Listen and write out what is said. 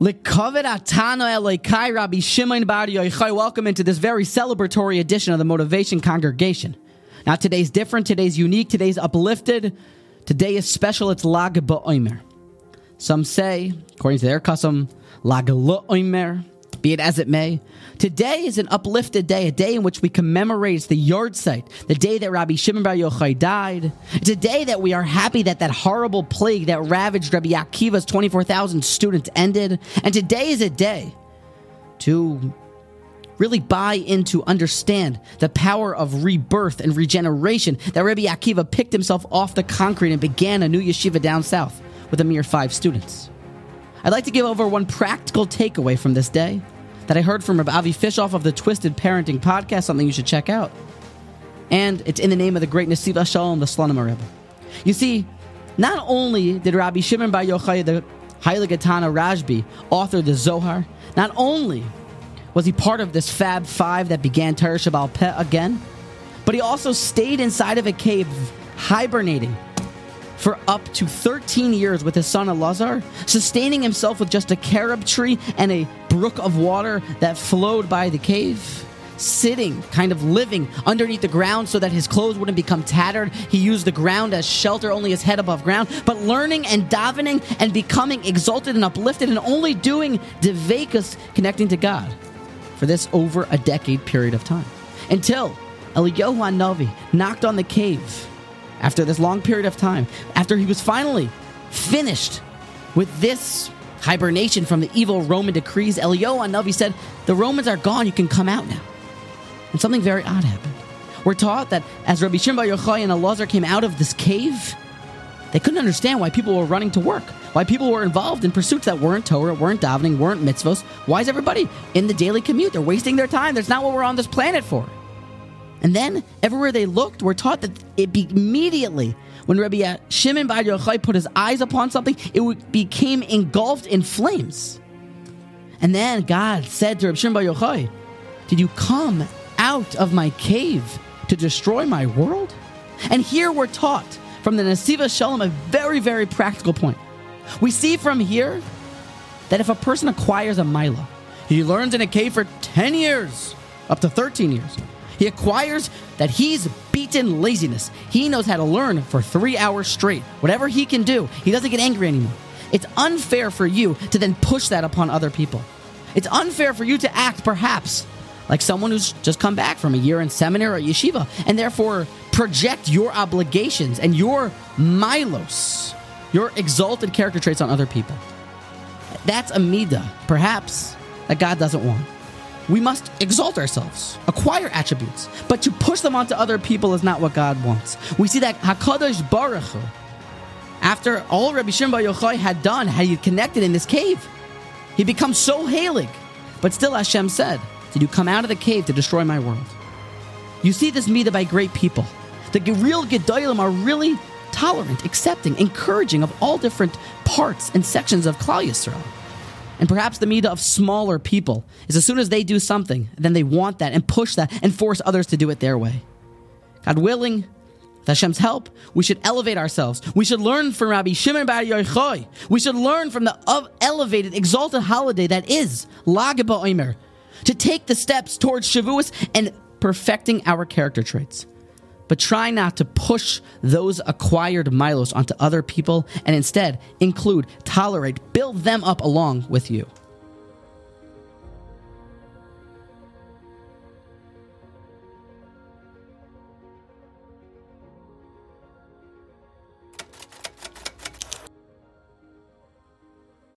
Welcome into this very celebratory edition of the Motivation Congregation. Now, today's different, today's unique, today's uplifted, today is special. It's Lag BaOmer. Some say, according to their custom, Lag Omer. Be it as it may, today is an uplifted day, a day in which we commemorate the yahrzeit, the day that Rabbi Shimon Bar Yochai died. It's a day that we are happy that that horrible plague that ravaged Rabbi Akiva's 24,000 students ended. And today is a day to really buy into, understand the power of rebirth and regeneration that Rabbi Akiva picked himself off the concrete and began a new yeshiva down south with a mere five students. I'd like to give over one practical takeaway from this day that I heard from Avi Fishoff of the Twisted Parenting podcast, something you should check out. And it's in the name of the great Nesivos Shalom, the Slonim Rebbe. You see, not only did Rabbi Shimon Bar Yochai, the Heilige Tana Rashbi, author the Zohar, not only was he part of this Fab Five that began Shebaal Peh again, but he also stayed inside of a cave, hibernating for up to 13 years with his son Elazar, sustaining himself with just a carob tree and a brook of water that flowed by the cave. Sitting, kind of living underneath the ground so that his clothes wouldn't become tattered. He used the ground as shelter, only his head above ground, but learning and davening and becoming exalted and uplifted and only doing devekas, connecting to God, for this over a decade period of time. Until Eliyahu Navi knocked on the cave after this long period of time, after he was finally finished with this hibernation from the evil Roman decrees, Eliyahu HaNavi said, The Romans are gone, you can come out now. And something very odd happened. We're taught that as Rabbi Shimon Bar Yochai and Elazar came out of this cave, they couldn't understand why people were running to work, why people were involved in pursuits that weren't Torah, weren't davening, weren't mitzvos. Why is everybody in the daily commute? They're wasting their time. That's not what we're on this planet for. And then everywhere they looked, we're taught that it immediately when Rabbi Shimon Bar Yochai put his eyes upon something, it became engulfed in flames. And then God said to Rabbi Shimon Bar Yochai, "Did you come out of my cave to destroy my world?" And here we're taught from the Nesivos Shalom a very, very practical point. We see from here that if a person acquires a Milo, he learns in a cave for 10 years, up to 13 years. He acquires that he's beaten laziness. He knows how to learn for three hours straight. Whatever he can do, he doesn't get angry anymore. It's unfair for you to then push that upon other people. It's unfair for you to act, perhaps, like someone who's just come back from a year in seminary or yeshiva, and therefore project your obligations and your milos, your exalted character traits on other people. That's a midah, perhaps, that God doesn't want. We must exalt ourselves, acquire attributes, but to push them onto other people is not what God wants. We see that Hakadosh Baruch Hu, after all Rabbi Shimon Bar Yochai had done, had he connected in this cave, he becomes so heilig. But still, Hashem said, "Did you come out of the cave to destroy my world?" You see this midah by great people. The real Gedolim are really tolerant, accepting, encouraging of all different parts and sections of Klal Yisrael. And perhaps the midah of smaller people is as soon as they do something, then they want that and push that and force others to do it their way. God willing, with Hashem's help, we should elevate ourselves. We should learn from Rabbi Shimon Bar Yochai. We should learn from the elevated, exalted holiday that is Lag BaOmer to take the steps towards Shavuos and perfecting our character traits. But try not to push those acquired milos onto other people and instead include, tolerate, build them up along with you.